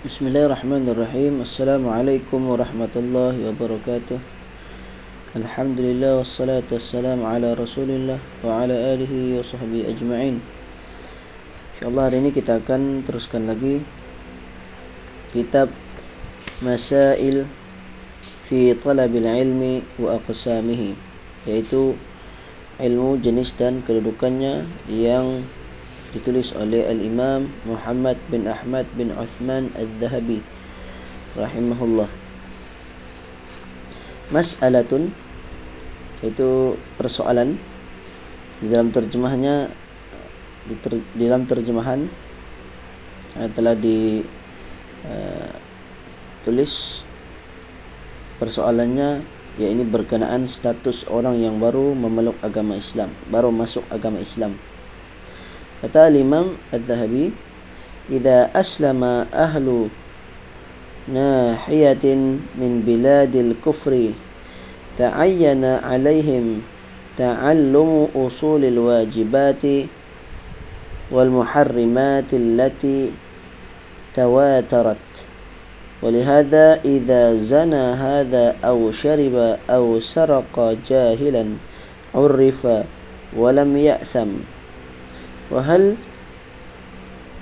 Bismillahirrahmanirrahim. Assalamualaikum warahmatullahi wabarakatuh. Alhamdulillah wassalatu wassalamu ala rasulillah wa ala alihi wa sahbihi ajma'in. InsyaAllah hari ini kita akan teruskan lagi Kitab Masail Fi talabil ilmi wa aqsamihi Iaitu ilmu jenis dan kedudukannya yang ditulis oleh Al-Imam Muhammad bin Ahmad bin Uthman Al-Zahabi rahimahullah. Mas'alatun itu persoalan di dalam terjemahnya di, ter, di dalam terjemahan uh, telah di uh, tulis persoalannya ya ini berkenaan status orang yang baru memeluk agama Islam, baru masuk agama Islam. Kata Imam Al-Zahabi إذا أسلم أهل ناحية من بلاد الكفر تعين عليهم تعلم أصول الواجبات والمحرمات التي تواترت ولهذا إذا زنى هذا أو شرب أو سرق جاهلا عرف ولم يأثم وهل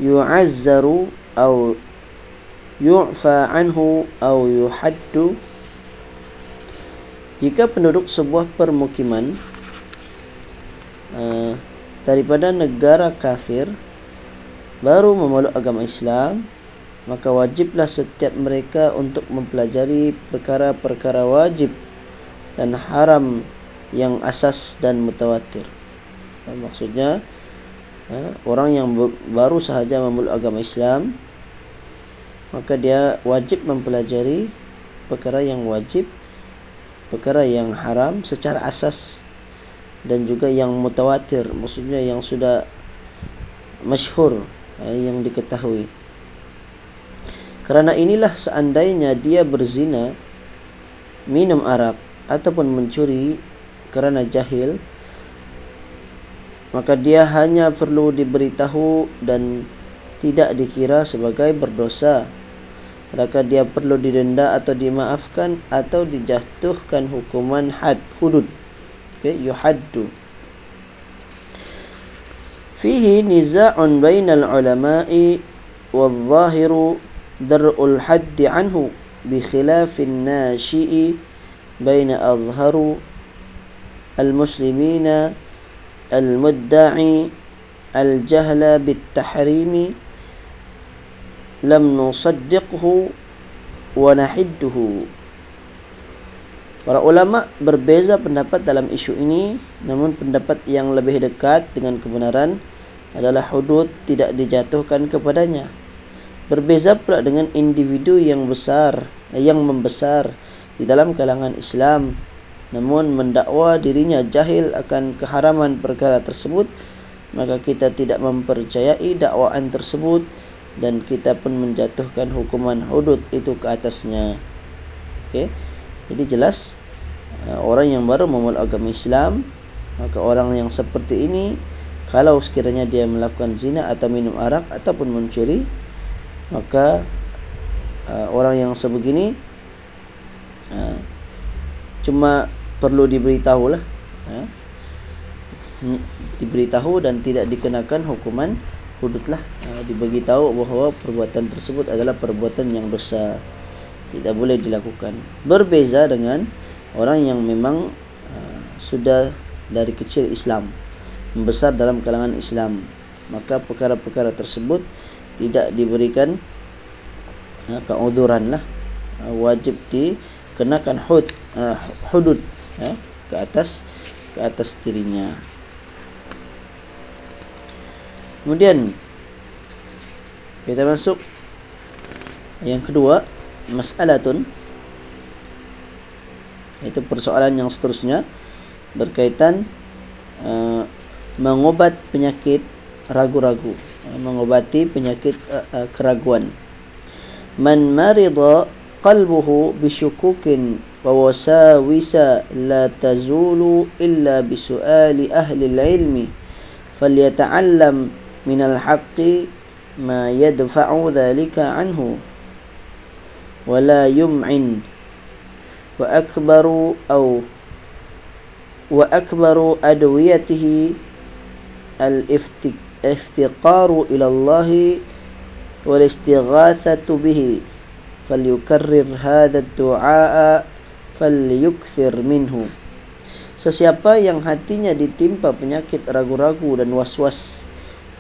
يعزر أو يعفى عنه أو يحد jika penduduk sebuah permukiman uh, daripada negara kafir baru memeluk agama Islam maka wajiblah setiap mereka untuk mempelajari perkara-perkara wajib dan haram yang asas dan mutawatir. Maksudnya ha, orang yang baru sahaja memeluk agama Islam maka dia wajib mempelajari perkara yang wajib perkara yang haram secara asas dan juga yang mutawatir maksudnya yang sudah masyhur ha, yang diketahui. Kerana inilah seandainya dia berzina minum arak ataupun mencuri kerana jahil maka dia hanya perlu diberitahu dan tidak dikira sebagai berdosa. Maka dia perlu didenda atau dimaafkan atau dijatuhkan hukuman had hudud. Okay, yuhaddu. Fihi niza'un bainal ulama'i wal-zahiru dar'ul haddi anhu bi khilafin nashi'i baina azharu al-muslimina المدعي الجهل بالتحريم لم نصدقه ونحده Para ulama berbeza pendapat dalam isu ini namun pendapat yang lebih dekat dengan kebenaran adalah hudud tidak dijatuhkan kepadanya. Berbeza pula dengan individu yang besar yang membesar di dalam kalangan Islam namun mendakwa dirinya jahil akan keharaman perkara tersebut maka kita tidak mempercayai dakwaan tersebut dan kita pun menjatuhkan hukuman hudud itu ke atasnya. Okey. Jadi jelas uh, orang yang baru memeluk agama Islam maka orang yang seperti ini kalau sekiranya dia melakukan zina atau minum arak ataupun mencuri maka uh, orang yang sebegini uh, cuma perlu diberitahu lah ya. diberitahu dan tidak dikenakan hukuman hudud lah ya. diberitahu bahawa perbuatan tersebut adalah perbuatan yang dosa. Tidak boleh dilakukan. Berbeza dengan orang yang memang uh, sudah dari kecil Islam membesar dalam kalangan Islam. Maka perkara-perkara tersebut tidak diberikan uh, keuzuran lah wajib dikenakan hud uh, hudud ya, ke atas ke atas dirinya. Kemudian kita masuk yang kedua, mas'alatun itu persoalan yang seterusnya berkaitan uh, mengobat penyakit ragu-ragu, uh, mengobati penyakit uh, uh, keraguan. Man marida qalbuhu bisyukukin ووساوس لا تزول إلا بسؤال أهل العلم فليتعلم من الحق ما يدفع ذلك عنه. ولا يمعن. وأكبر أو وأكبر أدويته الافتقار إلى الله والاستغاثة به. فليكرر هذا الدعاء falyukthir minhu. Sesiapa yang hatinya ditimpa penyakit ragu-ragu dan was-was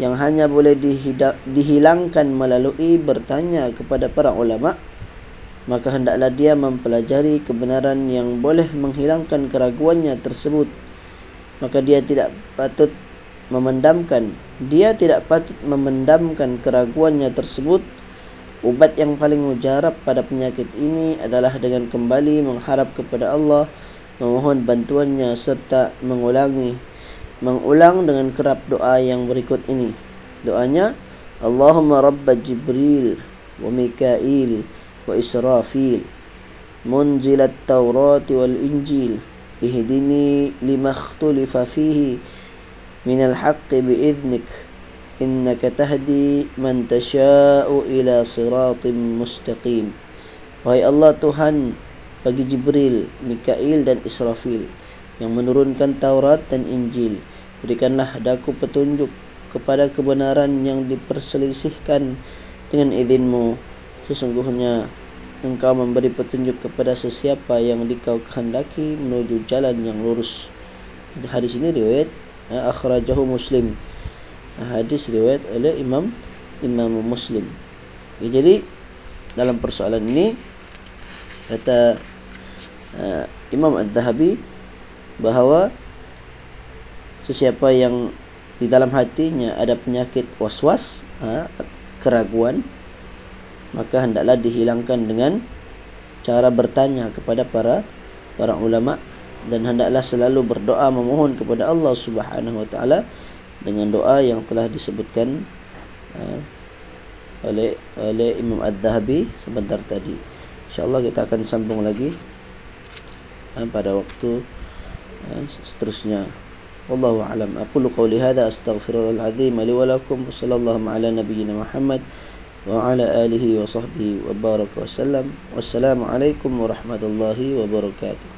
yang hanya boleh dihidap, dihilangkan melalui bertanya kepada para ulama maka hendaklah dia mempelajari kebenaran yang boleh menghilangkan keraguannya tersebut. Maka dia tidak patut memendamkan dia tidak patut memendamkan keraguannya tersebut ubat yang paling mujarab pada penyakit ini adalah dengan kembali mengharap kepada Allah memohon bantuannya serta mengulangi mengulang dengan kerap doa yang berikut ini doanya Allahumma rabba Jibril wa Mikail وإسرافيل منزل التوراة والإنجيل اهدني لما اختلف فيه من الحق بإذنك إنك تهدي من تشاء إلى صراط مستقيم Wahai Allah Tuhan bagi Jibril, Mikail dan Israfil yang menurunkan Taurat dan Injil berikanlah daku petunjuk kepada kebenaran yang diperselisihkan dengan izinmu sesungguhnya engkau memberi petunjuk kepada sesiapa yang dikau kehendaki menuju jalan yang lurus hadis ini riwayat eh, akhrajahu muslim hadis riwayat oleh imam imam muslim. Ya, jadi dalam persoalan ini kata uh, imam az-zahabi bahawa sesiapa yang di dalam hatinya ada penyakit was-was uh, keraguan maka hendaklah dihilangkan dengan cara bertanya kepada para para ulama dan hendaklah selalu berdoa memohon kepada Allah Subhanahu wa taala dengan doa yang telah disebutkan uh, oleh oleh Imam Ad-Dhahabi sebentar tadi. Insyaallah kita akan sambung lagi uh, pada waktu uh, seterusnya. Wallahu a'lam. Aku lu qouli hadza astaghfirullahal azim li wa lakum sallallahu ala nabiyyina Muhammad وعلى آله وصحبه وبارك وسلم والسلام عليكم ورحمة الله وبركاته